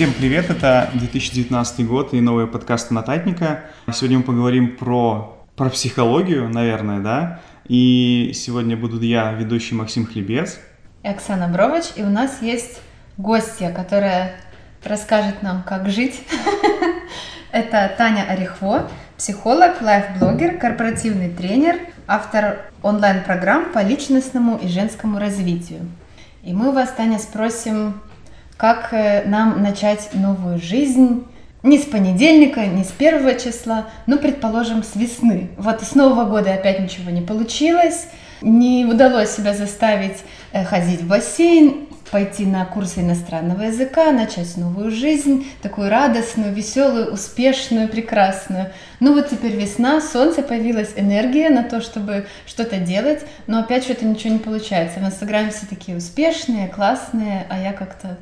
Всем привет, это 2019 год и новый подкаст «Нотатника». Сегодня мы поговорим про, про психологию, наверное, да? И сегодня буду я, ведущий Максим Хлебец. И Оксана Брович, и у нас есть гостья, которая расскажет нам, как жить. Это Таня Орехво, психолог, лайфблогер, корпоративный тренер, автор онлайн-программ по личностному и женскому развитию. И мы вас, Таня, спросим, как э, нам начать новую жизнь, не с понедельника, не с первого числа, ну, предположим, с весны. Вот с Нового года опять ничего не получилось, не удалось себя заставить э, ходить в бассейн, пойти на курсы иностранного языка, начать новую жизнь, такую радостную, веселую, успешную, прекрасную. Ну вот теперь весна, солнце, появилась энергия на то, чтобы что-то делать, но опять что-то ничего не получается. В Инстаграме все такие успешные, классные, а я как-то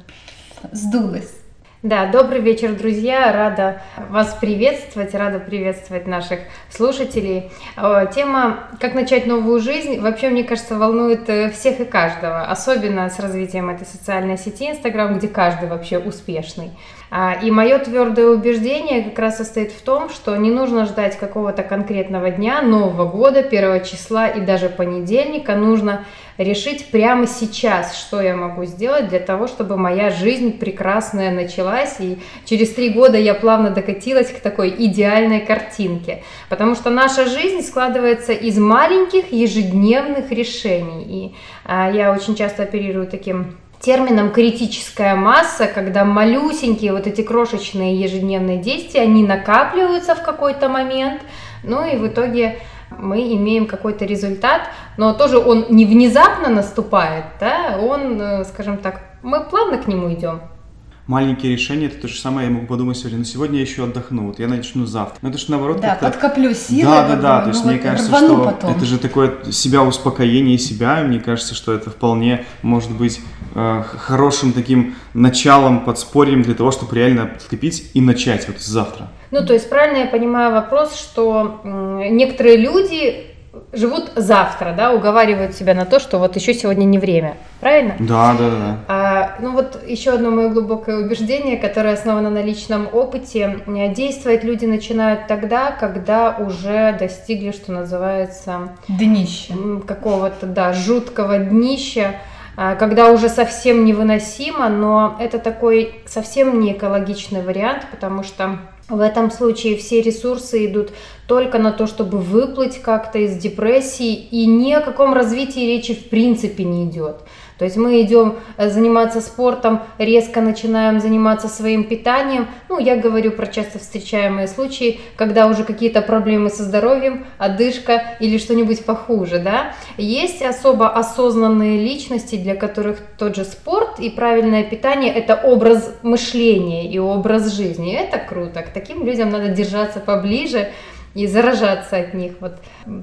сдулась. Да, добрый вечер, друзья. Рада вас приветствовать, рада приветствовать наших слушателей. Э, тема «Как начать новую жизнь» вообще, мне кажется, волнует э, всех и каждого, особенно с развитием этой социальной сети Инстаграм, где каждый вообще успешный. А, и мое твердое убеждение как раз состоит в том, что не нужно ждать какого-то конкретного дня, Нового года, первого числа и даже понедельника. Нужно решить прямо сейчас, что я могу сделать для того, чтобы моя жизнь прекрасная началась, и через три года я плавно докатилась к такой идеальной картинке. Потому что наша жизнь складывается из маленьких ежедневных решений. И а, я очень часто оперирую таким термином критическая масса, когда малюсенькие вот эти крошечные ежедневные действия, они накапливаются в какой-то момент, ну и в итоге мы имеем какой-то результат, но тоже он не внезапно наступает, да, он, э, скажем так, мы плавно к нему идем маленькие решения, это то же самое, я могу подумать сегодня, ну сегодня я еще отдохну, вот я начну завтра. Но это же наоборот Да, подкоплю силы. Да, да, да, то есть ну, мне вот кажется, что потом. это же такое себя успокоение себя, мне кажется, что это вполне может быть э, хорошим таким началом, подспорьем для того, чтобы реально подкопить и начать вот завтра. Ну, то есть правильно я понимаю вопрос, что некоторые люди живут завтра, да, уговаривают себя на то, что вот еще сегодня не время, правильно? Да, да, да. А, ну вот еще одно мое глубокое убеждение, которое основано на личном опыте, действовать люди начинают тогда, когда уже достигли, что называется... Днище. Какого-то, да, жуткого днища, а, когда уже совсем невыносимо, но это такой совсем не экологичный вариант, потому что в этом случае все ресурсы идут только на то, чтобы выплыть как-то из депрессии, и ни о каком развитии речи в принципе не идет. То есть мы идем э, заниматься спортом, резко начинаем заниматься своим питанием. Ну, я говорю про часто встречаемые случаи, когда уже какие-то проблемы со здоровьем, одышка или что-нибудь похуже, да. Есть особо осознанные личности, для которых тот же спорт и правильное питание – это образ мышления и образ жизни. Это круто, к таким людям надо держаться поближе, и заражаться от них вот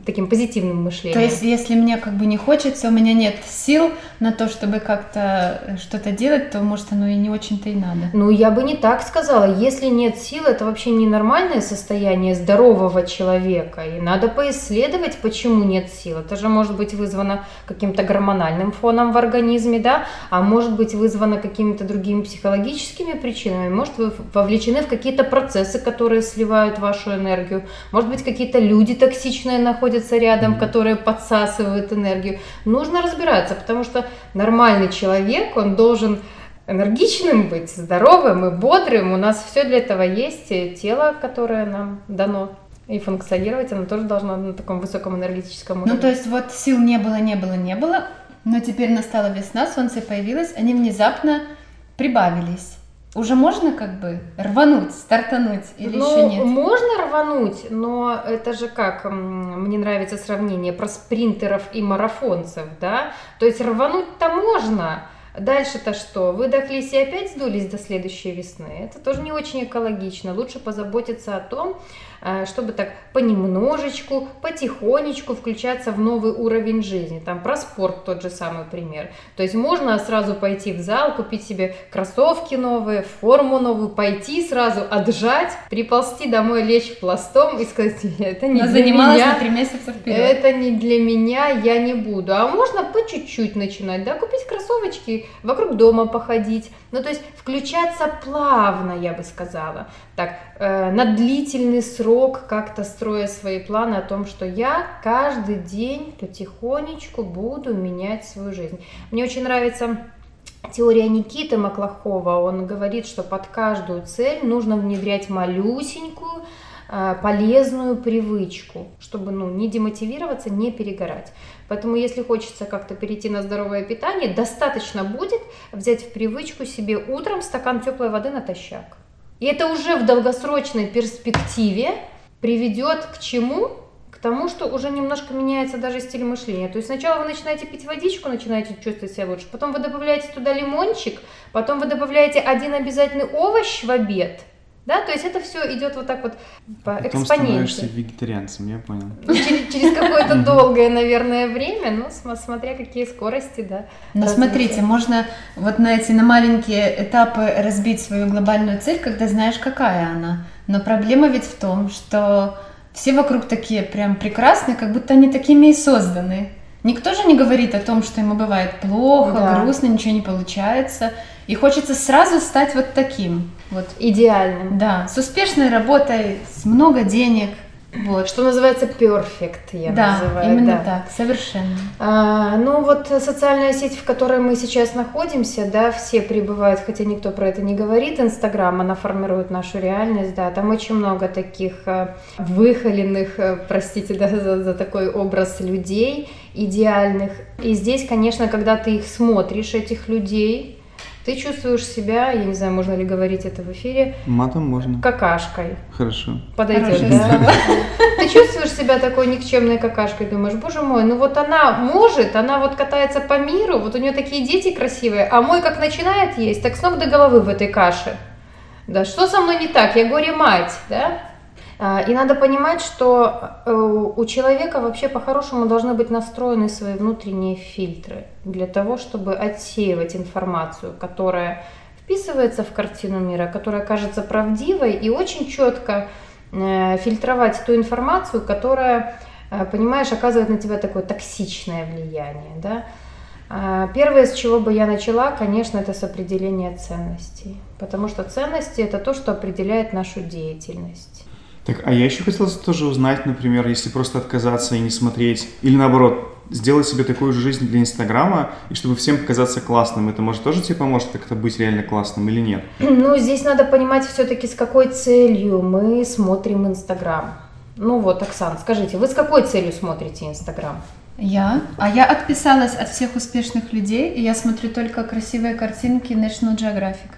таким позитивным мышлением. То есть, если мне как бы не хочется, у меня нет сил на то, чтобы как-то э, что-то делать, то, может, оно и не очень-то и надо. Ну, я бы не так сказала. Если нет сил, это вообще ненормальное состояние здорового человека. И надо поисследовать, почему нет сил. Это же может быть вызвано каким-то гормональным фоном в организме, да, а может быть вызвано какими-то другими психологическими причинами. Может, вы вовлечены в какие-то процессы, которые сливают вашу энергию может быть, какие-то люди токсичные находятся рядом, которые подсасывают энергию. Нужно разбираться, потому что нормальный человек, он должен энергичным быть, здоровым и бодрым. У нас все для этого есть. Тело, которое нам дано и функционировать, оно тоже должно на таком высоком энергетическом уровне. Ну, то есть вот сил не было, не было, не было, но теперь настала весна, солнце появилось, они внезапно прибавились уже можно как бы рвануть, стартануть или ну, еще нет? Можно рвануть, но это же как, мне нравится сравнение про спринтеров и марафонцев, да? То есть рвануть-то можно, Дальше-то что? Выдохлись и опять сдулись до следующей весны. Это тоже не очень экологично. Лучше позаботиться о том, чтобы так понемножечку, потихонечку включаться в новый уровень жизни. Там про спорт тот же самый пример. То есть можно сразу пойти в зал, купить себе кроссовки новые, форму новую, пойти сразу отжать, приползти домой, лечь пластом и сказать, это не Но для меня. на три месяца вперед. Это не для меня, я не буду. А можно по чуть-чуть начинать, да, купить кроссовочки, вокруг дома походить. Ну, то есть включаться плавно, я бы сказала. Так, э, на длительный срок как-то строя свои планы о том, что я каждый день потихонечку буду менять свою жизнь. Мне очень нравится теория Никиты Маклахова. Он говорит, что под каждую цель нужно внедрять малюсенькую, э, полезную привычку, чтобы ну, не демотивироваться, не перегорать. Поэтому, если хочется как-то перейти на здоровое питание, достаточно будет взять в привычку себе утром стакан теплой воды натощак. И это уже в долгосрочной перспективе приведет к чему? К тому, что уже немножко меняется даже стиль мышления. То есть сначала вы начинаете пить водичку, начинаете чувствовать себя лучше, потом вы добавляете туда лимончик, потом вы добавляете один обязательный овощ в обед – да, то есть это все идет вот так вот по Потом экспоненте. становишься вегетарианцем, я понял. Ну, через, через какое-то долгое, наверное, время, ну, смотря какие скорости, да. Но смотрите, можно вот на эти на маленькие этапы разбить свою глобальную цель, когда знаешь, какая она. Но проблема ведь в том, что все вокруг такие прям прекрасные, как будто они такими и созданы. Никто же не говорит о том, что ему бывает плохо, да. грустно, ничего не получается. И хочется сразу стать вот таким. Вот. Идеальным. Да, с успешной работой, с много денег. Вот. Что называется perfect, я да, называю. Именно да, так, совершенно. А, ну вот социальная сеть, в которой мы сейчас находимся, да, все прибывают, хотя никто про это не говорит, Инстаграм, она формирует нашу реальность, да, там очень много таких а, выхоленных, а, простите, да, за, за такой образ людей идеальных. И здесь, конечно, когда ты их смотришь, этих людей, ты чувствуешь себя, я не знаю, можно ли говорить это в эфире. Матом можно. Какашкой. Хорошо. Подойдет, да? Ты чувствуешь себя такой никчемной какашкой, думаешь, боже мой, ну вот она может, она вот катается по миру, вот у нее такие дети красивые, а мой как начинает есть, так с ног до головы в этой каше. Да, что со мной не так? Я горе-мать, да? А, и надо понимать, что э, у человека вообще по-хорошему должны быть настроены свои внутренние фильтры для того, чтобы отсеивать информацию, которая вписывается в картину мира, которая кажется правдивой, и очень четко э, фильтровать ту информацию, которая, э, понимаешь, оказывает на тебя такое токсичное влияние. Да? А, первое, с чего бы я начала, конечно, это с определения ценностей. Потому что ценности это то, что определяет нашу деятельность. Так, а я еще хотел тоже узнать, например, если просто отказаться и не смотреть, или наоборот, сделать себе такую же жизнь для Инстаграма, и чтобы всем показаться классным, это может тоже тебе поможет как-то быть реально классным или нет? Ну, здесь надо понимать все-таки, с какой целью мы смотрим Инстаграм. Ну вот, Оксан, скажите, вы с какой целью смотрите Инстаграм? Я? А я отписалась от всех успешных людей, и я смотрю только красивые картинки National Geographic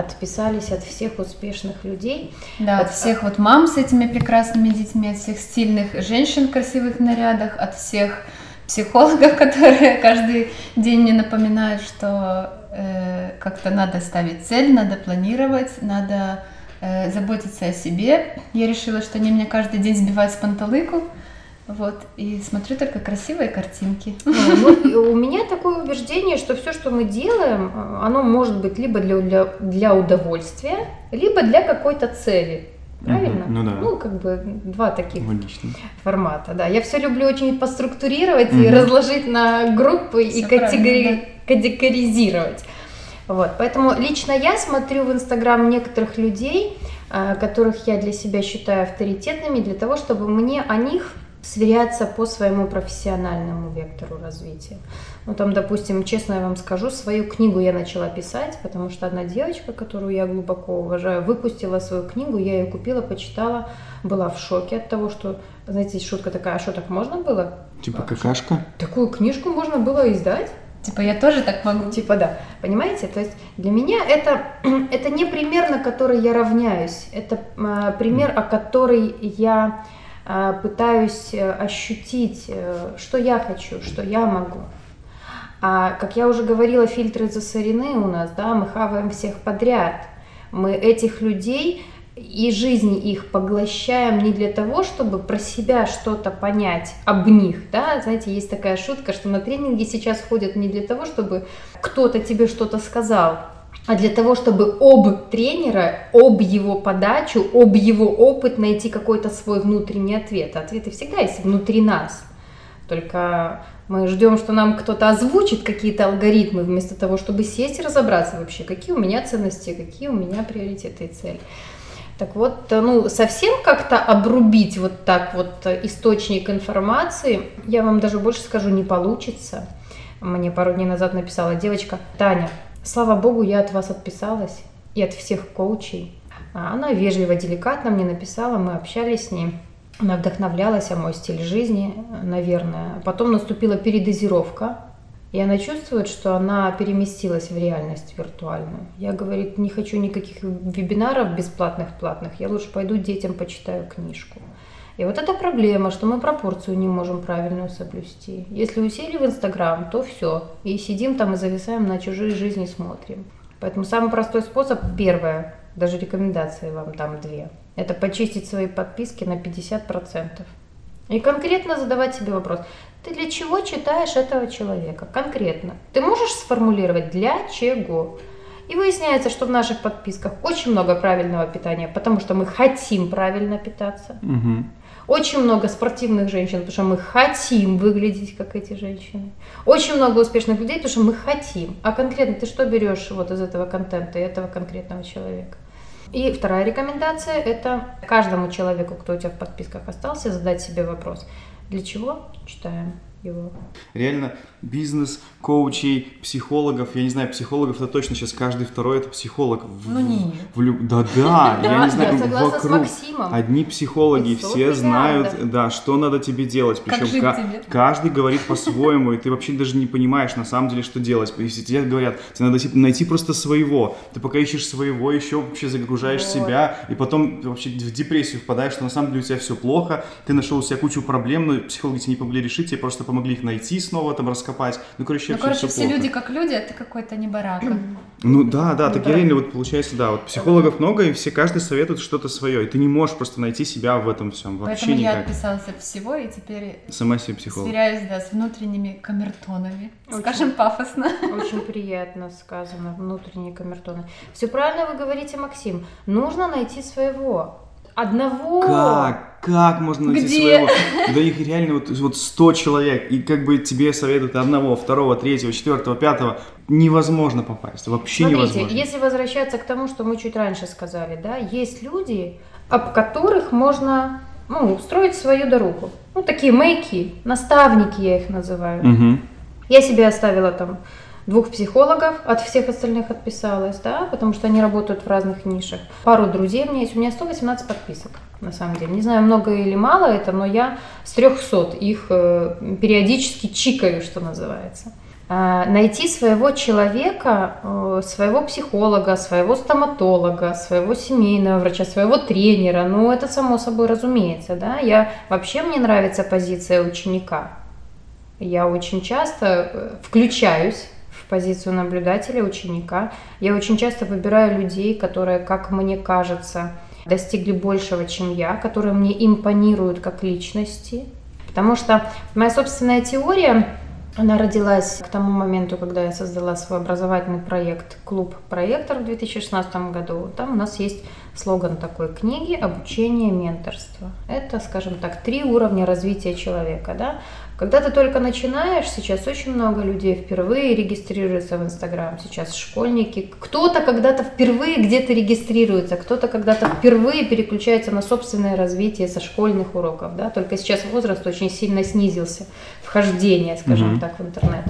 отписались от всех успешных людей. Да, от, от всех вот мам с этими прекрасными детьми, от всех стильных женщин в красивых нарядах, от всех психологов, которые каждый день мне напоминают, что э, как-то надо ставить цель, надо планировать, надо э, заботиться о себе. Я решила, что они меня каждый день сбивают с панталыку. Вот, и смотрю только красивые картинки. Ну, у меня такое убеждение, что все, что мы делаем, оно может быть либо для, для, для удовольствия, либо для какой-то цели. Правильно? Угу, ну да. Ну, как бы два таких Логично. формата. Да. Я все люблю очень поструктурировать угу. и разложить на группы все и категори... да. категоризировать. Вот. Поэтому лично я смотрю в Инстаграм некоторых людей, а, которых я для себя считаю авторитетными, для того, чтобы мне о них сверяться по своему профессиональному вектору развития. Ну, там, допустим, честно я вам скажу, свою книгу я начала писать, потому что одна девочка, которую я глубоко уважаю, выпустила свою книгу, я ее купила, почитала, была в шоке от того, что, знаете, шутка такая, а что так можно было? Типа какашка? Такую книжку можно было издать? Типа я тоже так могу. Типа да. Понимаете? То есть для меня это, это не пример, на который я равняюсь. Это э, пример, о который я пытаюсь э, ощутить, э, что я хочу, что я могу. А как я уже говорила, фильтры засорены у нас, да, мы хаваем всех подряд. Мы этих людей и жизни их поглощаем не для того, чтобы про себя что-то понять об них, да, знаете, есть такая шутка, что на тренинге сейчас ходят не для того, чтобы кто-то тебе что-то сказал, а для того, чтобы об тренера, об его подачу, об его опыт найти какой-то свой внутренний ответ. Ответы всегда есть внутри нас. Только мы ждем, что нам кто-то озвучит какие-то алгоритмы, вместо того, чтобы сесть и разобраться вообще, какие у меня ценности, какие у меня приоритеты и цели. Так вот, ну, совсем как-то обрубить вот так вот источник информации, я вам даже больше скажу, не получится. Мне пару дней назад написала девочка, Таня, слава богу, я от вас отписалась и от всех коучей. А она вежливо, деликатно мне написала, мы общались с ней. Она вдохновлялась о мой стиль жизни, наверное. Потом наступила передозировка, и она чувствует, что она переместилась в реальность виртуальную. Я, говорит, не хочу никаких вебинаров бесплатных, платных. Я лучше пойду детям почитаю книжку. И вот эта проблема, что мы пропорцию не можем правильную соблюсти. Если усели в Инстаграм, то все. И сидим там и зависаем на чужие жизни, смотрим. Поэтому самый простой способ, первое, даже рекомендации вам там две, это почистить свои подписки на 50%. И конкретно задавать себе вопрос, ты для чего читаешь этого человека? Конкретно. Ты можешь сформулировать для чего? И выясняется, что в наших подписках очень много правильного питания, потому что мы хотим правильно питаться. Угу. Очень много спортивных женщин, потому что мы хотим выглядеть как эти женщины. Очень много успешных людей, потому что мы хотим. А конкретно ты что берешь вот из этого контента этого конкретного человека? И вторая рекомендация – это каждому человеку, кто у тебя в подписках остался, задать себе вопрос. Для чего читаем его? Реально, бизнес, коучей, психологов, я не знаю, психологов это точно сейчас каждый второй это психолог. В, ну нет. В, в, да, да, я не знаю, вокруг. Одни психологи, все знают, да, что надо тебе делать, причем каждый говорит по-своему, и ты вообще даже не понимаешь на самом деле, что делать. Если тебе говорят, тебе надо найти просто своего, ты пока ищешь своего, еще вообще загружаешь себя, и потом вообще в депрессию впадаешь, что на самом деле у тебя все плохо, ты нашел у себя кучу проблем, но психологи тебе не помогли решить, тебе просто помогли их найти снова, там раскопать. Ну, короче, Ну, короче, все плохо. люди как люди, а ты какой-то не барака. Ну да, да, так да. реально вот получается, да, вот психологов много, и все, каждый советует что-то свое, и ты не можешь просто найти себя в этом всем, вообще Поэтому я никак. отписалась от всего и теперь Сама себе психолог. сверяюсь, да, с внутренними камертонами. Очень. Скажем пафосно. Очень приятно сказано, внутренние камертоны. Все правильно вы говорите, Максим. Нужно найти своего. Одного. Как? Как можно найти Где? своего? Да их реально вот, вот 100 человек, и как бы тебе советуют одного, второго, третьего, четвертого, пятого. Невозможно попасть, вообще Смотрите, невозможно. если возвращаться к тому, что мы чуть раньше сказали, да, есть люди, об которых можно ну, строить свою дорогу. Ну, такие мейки, наставники я их называю. Мгм. Я себе оставила там двух психологов, от всех остальных отписалась, да, потому что они работают в разных нишах. Пару друзей у меня есть, у меня 118 подписок, на самом деле. Не знаю, много или мало это, но я с 300 их э, периодически чикаю, что называется. А, Найти своего человека, э, своего психолога, своего стоматолога, своего семейного врача, своего тренера, ну это само собой разумеется, да. Я вообще мне нравится позиция ученика. Я очень часто э, включаюсь позицию наблюдателя, ученика. Я очень часто выбираю людей, которые, как мне кажется, достигли большего, чем я, которые мне импонируют как личности. Потому что моя собственная теория, она родилась к тому моменту, когда я создала свой образовательный проект «Клуб проектор» в 2016 году. Там у нас есть слоган такой книги «Обучение, менторство». Это, скажем так, три уровня развития человека. Да? Когда ты только начинаешь, сейчас очень много людей впервые регистрируются в Инстаграм. Сейчас школьники. Кто-то когда-то впервые где-то регистрируется, кто-то когда-то впервые переключается на собственное развитие со школьных уроков. Да? Только сейчас возраст очень сильно снизился, вхождение, скажем Мгм. так, в интернет.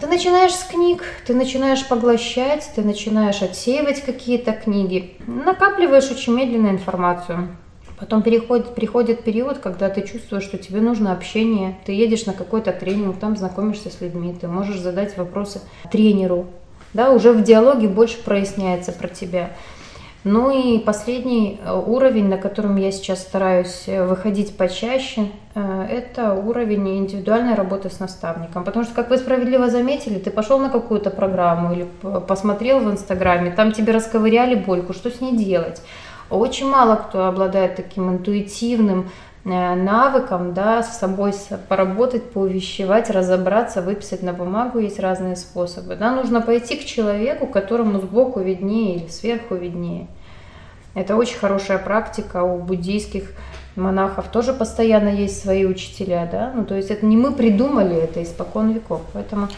Ты начинаешь с книг, ты начинаешь поглощать, ты начинаешь отсеивать какие-то книги, накапливаешь очень медленно информацию. Потом переходит, приходит период, когда ты чувствуешь, что тебе нужно общение, ты едешь на какой-то тренинг, там знакомишься с людьми, ты можешь задать вопросы тренеру, да, уже в диалоге больше проясняется про тебя. Ну и последний э, уровень, на котором я сейчас стараюсь э, выходить почаще, э, это уровень индивидуальной работы с наставником. Потому что, как вы справедливо заметили, ты пошел на какую-то программу или посмотрел в Инстаграме, там тебе расковыряли больку, что с ней делать? Очень мало кто обладает таким интуитивным э, навыком, да, с собой поработать, поувещевать, разобраться, выписать на бумагу, есть разные способы. Да, нужно пойти к человеку, которому сбоку виднее или сверху виднее. Это очень хорошая практика у буддийских монахов тоже постоянно есть свои учителя, да, ну то есть это не мы придумали это испокон веков, поэтому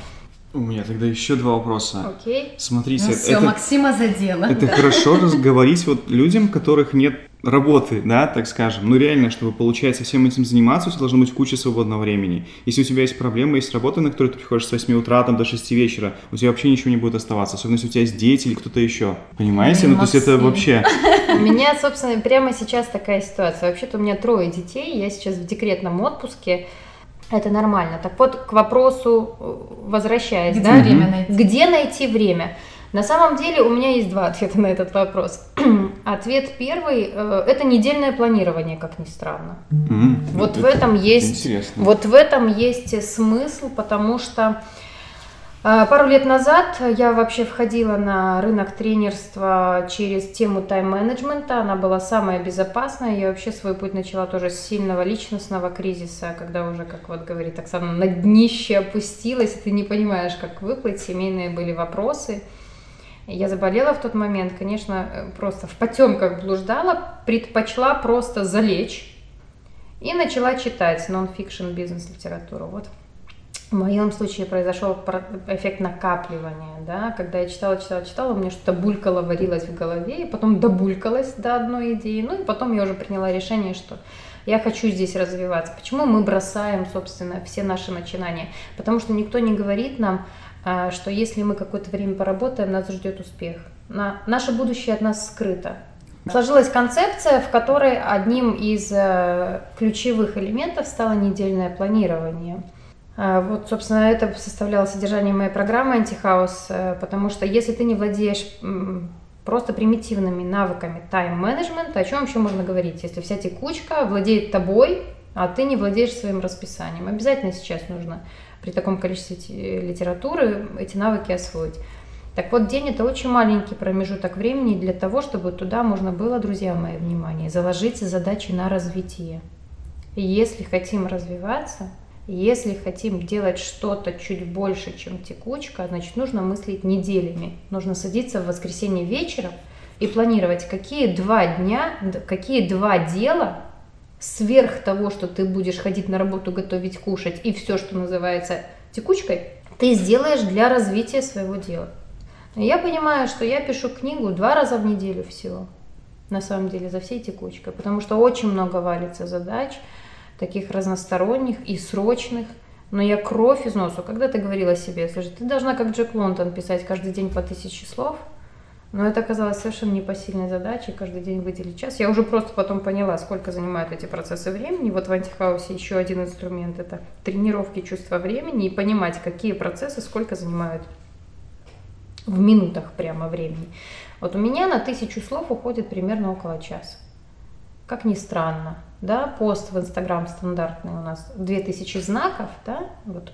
У меня тогда еще два вопроса. окей. Смотрите, Ну все, это, Максима задела. это хорошо разговорить вот людям, которых нет работы, да, так скажем. Ну реально, чтобы получается всем этим заниматься, у тебя должно быть куча свободного времени. Если у тебя есть проблемы, есть работа, на которую ты приходишь с 8 утра там, до 6 вечера, у тебя вообще ничего не будет оставаться, особенно если у тебя есть дети или кто-то еще. Понимаете? Ну, то есть это вообще... У меня, собственно, прямо сейчас такая ситуация. Вообще-то у меня трое детей, я сейчас в декретном отпуске. Это нормально. Так вот, к вопросу э, возвращаясь, Где да? время найти? Где найти время? На самом деле у меня есть два ответа на этот вопрос. Ответ первый э, – это недельное планирование, как ни странно. М, Вот это- в этом это есть, интересно. вот в этом есть смысл, потому что пару лет назад я вообще входила на рынок тренерства через тему тайм-менеджмента. Она была самая безопасная. Я вообще свой путь начала тоже с сильного личностного кризиса, когда уже, как вот говорит Оксана, на днище опустилась, и ты не понимаешь, как выплыть. Семейные были вопросы. Я заболела в тот момент, конечно, просто в потемках блуждала, предпочла просто залечь и начала читать нон-фикшн бизнес-литературу. Вот в моем случае произошел про- эффект накапливания, да, когда я читала, читала, читала, у меня что-то булькало, варилось в голове, и потом добулькалось до одной идеи, ну и потом я уже приняла решение, что я хочу здесь развиваться. Почему мы бросаем, собственно, все наши начинания? Потому что никто не говорит нам, а, что если мы какое-то время поработаем, нас ждет успех. На, наше будущее от нас скрыто. Сложилась концепция, в которой одним из э, ключевых элементов стало недельное планирование. А, Вот, собственно, это составляло содержание моей программы «Антихаус», э, потому что если ты не владеешь просто примитивными навыками тайм-менеджмента, о чем вообще можно говорить, если вся текучка владеет тобой, а ты не владеешь своим расписанием. Обязательно сейчас нужно при таком количестве те- литературы эти навыки освоить. Так вот, день это очень маленький промежуток времени для того, чтобы туда можно было, друзья мои, внимание, заложить задачи на развитие. И если хотим развиваться, если хотим делать что-то чуть больше, чем текучка, значит, нужно мыслить неделями. Нужно садиться в воскресенье вечером и планировать, какие два дня, какие два дела сверх того, что ты будешь ходить на работу, готовить, кушать и все, что называется текучкой, ты сделаешь для развития своего дела. Я понимаю, что я пишу книгу два раза в неделю всего, на самом деле, за всей текучкой, потому что очень много валится задач, таких разносторонних и срочных, но я кровь из носу. Когда ты говорила себе, слушай, ты должна как Джек Лондон писать каждый день по тысяче слов, но это оказалось совершенно непосильной задачей, каждый день выделить час. Я уже просто потом поняла, сколько занимают эти процессы времени. Вот в антихаусе еще один инструмент – это тренировки чувства времени и понимать, какие процессы сколько занимают в минутах прямо времени. Вот у меня на тысячу слов уходит примерно около часа. Как ни странно, да, пост в Инстаграм стандартный у нас 2000 знаков, да, вот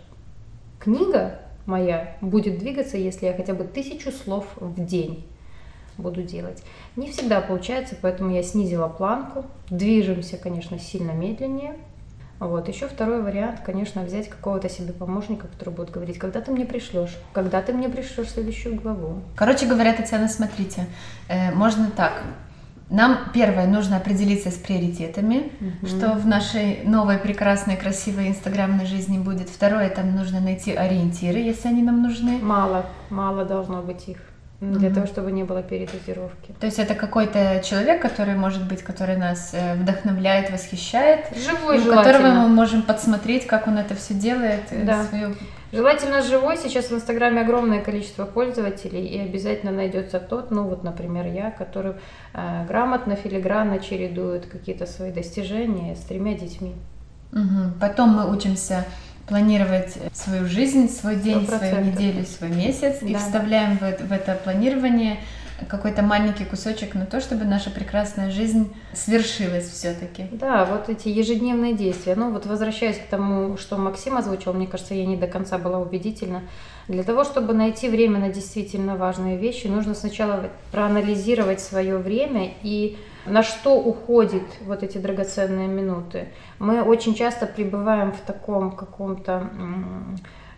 книга моя будет двигаться, если я хотя бы тысячу слов в день буду делать. Не всегда получается, поэтому я снизила планку. Движемся, конечно, сильно медленнее. Вот. Еще второй вариант, конечно, взять какого-то себе помощника, который будет говорить, когда ты мне пришлешь, когда ты мне пришлешь следующую главу. Короче говоря, Татьяна, смотрите, э, можно так. Нам первое нужно определиться с приоритетами, что в нашей новой прекрасной красивой инстаграмной жизни будет. Второе, там нужно найти ориентиры, если они нам нужны. Мало, мало должно быть их для Мгм. того, чтобы не было передозировки. То есть это какой-то человек, который может быть, который нас э, вдохновляет, восхищает, Живой у которого мы можем подсмотреть, как он это все делает, э, Да. свою Желательно живой. Сейчас в Инстаграме огромное количество пользователей, и обязательно найдется тот, ну вот, например, я, который э, грамотно, филигранно чередует какие-то свои достижения с тремя детьми. Мгм. Потом мы учимся планировать свою жизнь, свой день, Сто свою процентов. неделю, свой месяц и Да. вставляем в в это планирование какой-то маленький кусочек на то, чтобы наша прекрасная жизнь свершилась все-таки. Да, вот эти ежедневные действия. Ну вот возвращаясь к тому, что Максим озвучил, мне кажется, я не до конца была убедительна. Для того, чтобы найти время на действительно важные вещи, нужно сначала проанализировать свое время и на что уходят вот эти драгоценные минуты. Мы очень часто пребываем в таком каком-то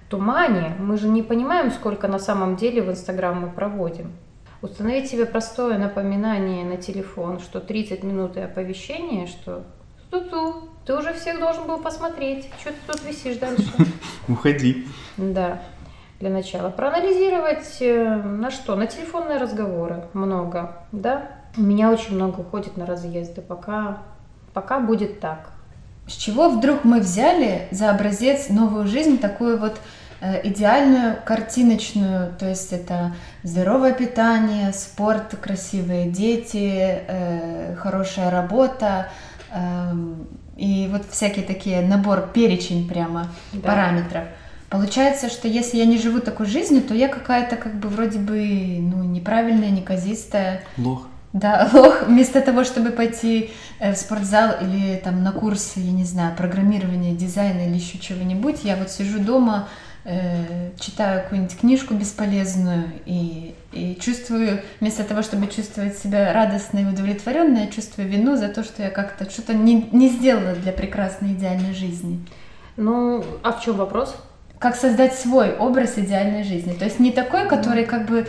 тумане. Мы же не понимаем, сколько на самом деле в Инстаграм мы проводим. Установить себе простое напоминание на телефон, что 30 минут и оповещение, что Ту-ту. Ты уже всех должен был посмотреть. Что ты тут висишь дальше? Уходи. Да, для начала. Проанализировать э, на что? На телефонные разговоры много, да? У меня очень много уходит на разъезды, пока, пока будет так. С чего вдруг мы взяли за образец новую жизнь, такую вот э, идеальную картиночную, то есть это здоровое питание, спорт, красивые дети, э, хорошая работа, эм, и вот всякие такие набор, перечень прямо Да. параметров. Получается, что если я не живу такой жизнью, то я какая-то как бы вроде бы ну, неправильная, неказистая. Лох. Да, лох, вместо того, чтобы пойти э, в спортзал или там на курсы, я не знаю, программирования, дизайна или еще чего-нибудь, я вот сижу дома, э, читаю какую-нибудь книжку бесполезную и, и чувствую, вместо того, чтобы чувствовать себя радостно и удовлетворенно, я чувствую вину за то, что я как-то что-то не, не сделала для прекрасной идеальной жизни. Ну, а в чем вопрос? Как создать свой образ идеальной жизни? То есть не такой, который как бы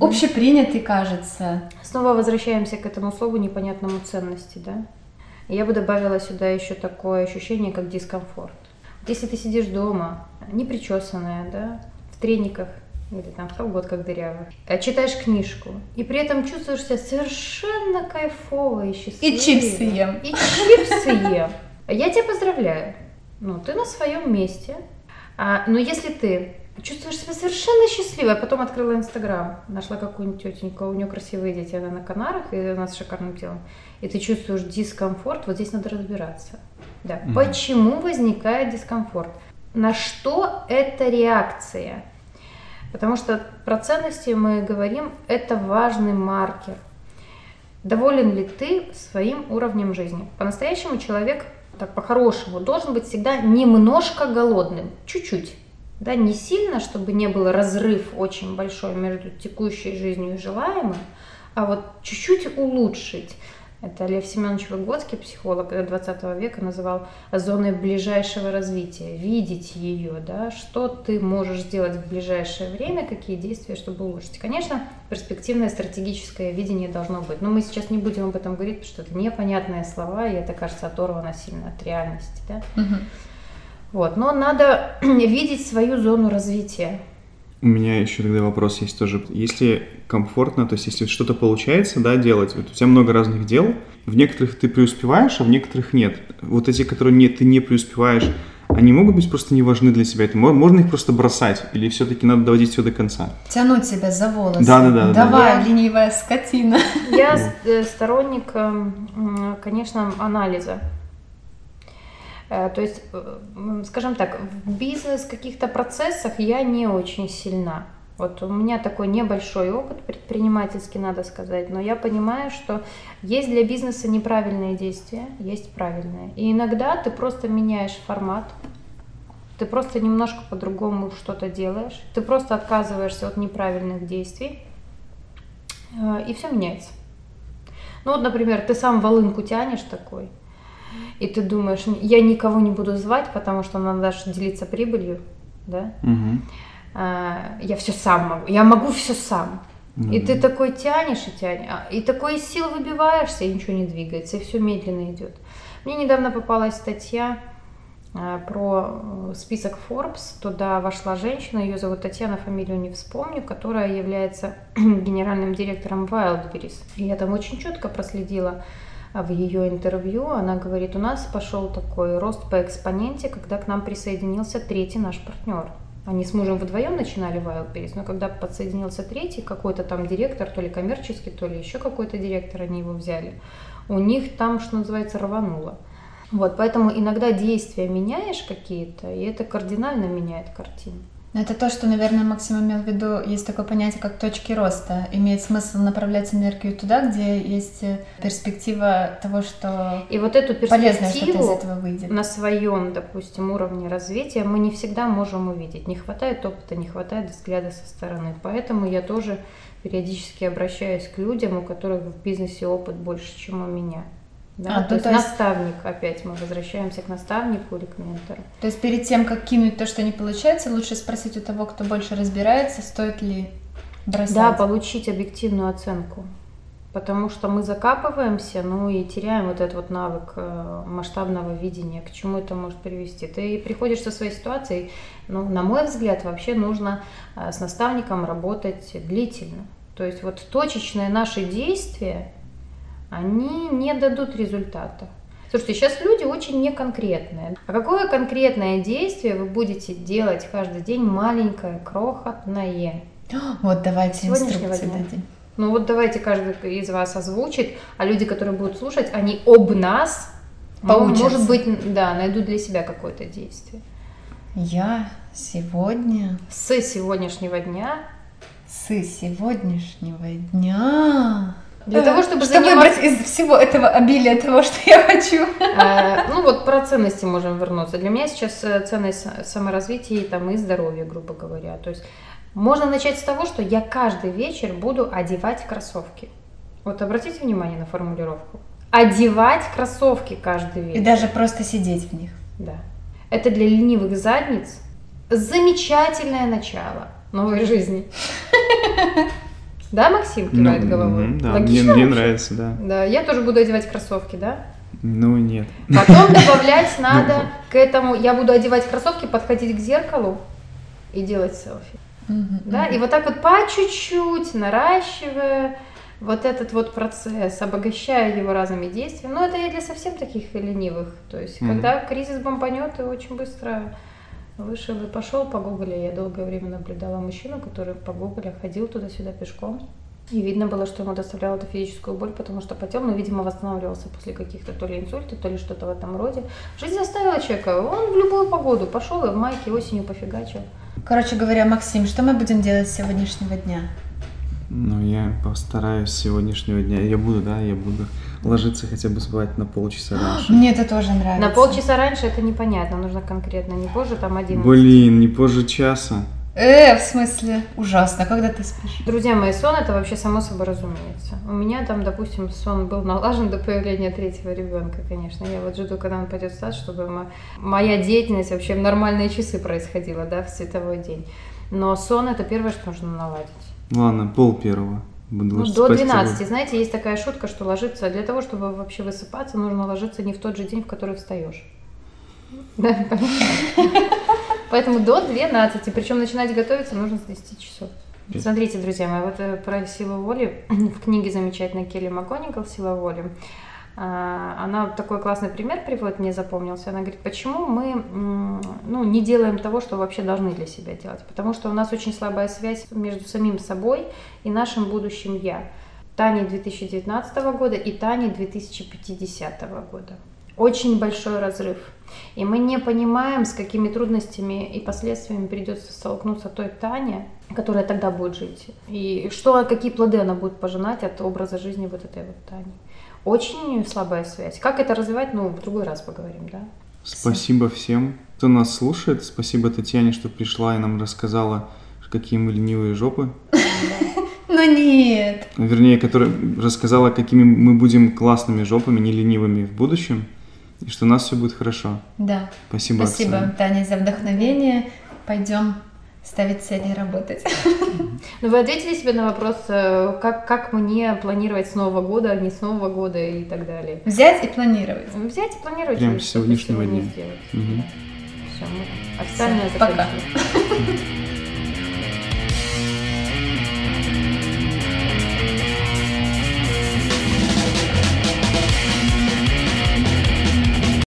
общепринятый кажется. Снова возвращаемся к этому слову непонятному ценности, да? Я бы добавила сюда еще такое ощущение, как дискомфорт. Если ты сидишь дома, непричесанная, да, в трениках или там в колготках дырявых, читаешь книжку, и при этом чувствуешь себя совершенно кайфово и счастливо. И чипсы ем. И чипсы ем. Я тебя поздравляю. Ну, ты на своем месте. А, но если ты чувствуешь себя совершенно счастливой, а потом открыла Инстаграм, нашла какую-нибудь тетеньку, у нее красивые дети, она на Канарах, и она с шикарным телом, и ты чувствуешь дискомфорт, вот здесь надо разбираться. Да. Мгм. Почему возникает дискомфорт? На что это реакция? Потому что про ценности мы говорим, это важный маркер. Доволен ли ты своим уровнем жизни? По-настоящему человек, так по-хорошему, должен быть всегда немножко голодным, чуть-чуть. Да, не сильно, чтобы не был разрыв очень большой между текущей жизнью и желаемым, а вот чуть-чуть улучшить. Это Лев Семенович Выгодский, психолог 20 века, называл зоной ближайшего развития. Видеть ее, да, что ты можешь сделать в ближайшее время, какие действия, чтобы улучшить. Конечно, перспективное стратегическое видение должно быть. Но мы сейчас не будем об этом говорить, потому что это непонятные слова, и это, кажется, оторвано сильно от реальности. Да? Мгм. Вот. Но надо видеть свою зону развития. У меня еще тогда вопрос есть тоже. Если комфортно, то есть если что-то получается, да, делать, вот у тебя много разных дел, в некоторых ты преуспеваешь, а в некоторых нет. Вот эти, которые нет, ты не преуспеваешь, они могут быть просто не важны для себя. Это мо- можно их просто бросать, или все-таки надо доводить все до конца? Тянуть себя за волосы. Да-да-да, Давай, да. ленивая скотина. Я э, сторонник, эм, конечно, анализа. Э, То есть, э, скажем так, в бизнес каких-то процессах я не очень сильна. Вот у меня такой небольшой опыт предпринимательский, надо сказать, но я понимаю, что есть для бизнеса неправильные действия, есть правильные. И иногда ты просто меняешь формат, ты просто немножко по-другому что-то делаешь, ты просто отказываешься от неправильных действий, э, и все меняется. Ну вот, например, ты сам волынку тянешь такой, и ты думаешь, я никого не буду звать, потому что надо даже делиться прибылью, да? Мгм. А, Я все сам могу, я могу все сам. Ну И да. ты такой тянешь и тянешь, а, и такой из сил выбиваешься, и ничего не двигается, и все медленно идет. Мне недавно попалась статья а, про э, список Forbes. Туда вошла женщина, ее зовут Татьяна, фамилию не вспомню, которая является генеральным директором Wildberries. И я там очень четко проследила в ее интервью. Она говорит, у нас пошел такой рост по экспоненте, когда к нам присоединился третий наш партнер. Они с мужем вдвоем начинали Wildberries, но когда подсоединился третий, какой-то там директор, то ли коммерческий, то ли еще какой-то директор, они его взяли, у них там, что называется, рвануло. Вот, поэтому иногда действия меняешь какие-то, и это кардинально меняет картину. Это то, что, наверное, Максим имел в виду, есть такое понятие, как точки роста. Имеет смысл направлять энергию туда, где есть э, перспектива того, что И вот эту перспективу этого выйдет. на своем, допустим, уровне развития мы не всегда можем увидеть. Не хватает опыта, не хватает взгляда со стороны. Поэтому я тоже периодически обращаюсь к людям, у которых в бизнесе опыт больше, чем у меня. Да? А, то, ну, есть то есть- наставник, опять мы возвращаемся к наставнику или к ментору. То есть перед тем, как кинуть то, что не получается, лучше спросить у того, кто больше разбирается, стоит ли бросать. Да, получить объективную оценку. потому что мы закапываемся, ну и теряем вот этот вот навык э, масштабного видения, к чему это может привести. Ты приходишь со своей ситуацией, ну, на мой взгляд, вообще нужно э, с наставником работать длительно. То есть вот точечные наши действия, они не дадут результата. Слушайте, сейчас люди очень неконкретные. А какое конкретное действие вы будете делать каждый день маленькое, крохотное? Вот давайте дня. дадим. Ну вот давайте каждый из вас озвучит, а люди, которые будут слушать, они об нас, м- Поучатся. может быть, да, найдут для себя какое-то действие. Я сегодня С сегодняшнего дня с сегодняшнего дня для Э, того, чтобы что заниматься... выбрать из всего этого обилия того, что я хочу. Э, Ну вот про ценности можем вернуться. Для меня сейчас э, ценность саморазвития там, и здоровья, грубо говоря. То есть можно начать с того, что я каждый вечер буду одевать кроссовки. Вот обратите внимание на формулировку. Одевать кроссовки каждый вечер. И даже просто сидеть в них. Да. Это для ленивых задниц замечательное начало новой жизни. Да, Максим кивает Ну, головой? мгм, да, мне, Логично мне вообще? нравится, да. Да, я тоже буду одевать кроссовки, да? Ну, нет. Потом добавлять надо к этому, я буду одевать кроссовки, подходить к зеркалу и делать селфи. Да, и вот так вот по чуть-чуть, наращивая вот этот вот процесс, обогащая его разными действиями. Ну, это я для совсем таких ленивых. То есть, когда кризис бомбанет, ты очень быстро вышел и пошел по Гоголе. Я долгое время наблюдала мужчину, который по Гоголе ходил туда-сюда пешком. И видно было, что ему доставляло это физическую боль, потому что потом, ну, видимо, восстанавливался после каких-то то ли инсультов, то ли что-то в этом роде. Жизнь заставила человека, он в любую погоду пошел и в майке осенью пофигачил. Короче говоря, Максим, что мы будем делать с сегодняшнего дня? Ну, я постараюсь с сегодняшнего дня. Я буду, да, я буду ложиться хотя бы спать на полчаса раньше. Мне это тоже нравится. На полчаса раньше это непонятно, нужно конкретно, не позже, там один. Блин, не позже часа. Э, в смысле? Ужасно. Когда ты спишь? Друзья мои, сон это вообще само собой разумеется. У меня там, допустим, сон был налажен до появления третьего ребенка, конечно. Я вот жду, когда он пойдет в сад, чтобы мо- моя деятельность вообще в нормальные часы происходила, да, в световой день. Но сон это первое, что нужно наладить. Ладно, пол первого. Буду Ну, до с тобой. 12. Знаете, есть такая шутка, что ложиться, для того, чтобы вообще высыпаться, нужно ложиться не в тот же день, в который встаешь. Поэтому до 12. Причем начинать готовиться нужно с 10 часов. Смотрите, друзья мои, вот э, про силу воли в книге замечательной Келли МакГонигал «Сила воли». А, Она такой классный пример приводит, мне запомнился. Она говорит, почему мы ну, не делаем того, что вообще должны для себя делать. Потому что у нас очень слабая связь между самим собой и нашим будущим «я». Тани 2019 года и Тани 2050 года. Очень большой разрыв. И мы не понимаем, с какими трудностями и последствиями придется столкнуться той Тане, которая тогда будет жить. И что, какие плоды она будет пожинать от образа жизни вот этой вот Тани. Очень слабая связь. Как это развивать, ну, в другой раз поговорим, да? Спасибо всем, кто нас слушает. Спасибо Татьяне, что пришла и нам рассказала, какие мы ленивые жопы. Ну нет. Вернее, которая рассказала, какими мы будем классными жопами, не ленивыми в будущем. И что у нас все будет хорошо. Да. Спасибо, Спасибо, Оксана. Таня, за вдохновение. Пойдем ставить цели и работать. Ну, вы ответили себе на вопрос, э, как, как мне планировать с Нового года, не с Нового года и так далее. Взять и планировать. Взять и планировать. Прям что с сегодняшнего сегодня дня. сделать. Мгм. Все, мы официально Всё, пока.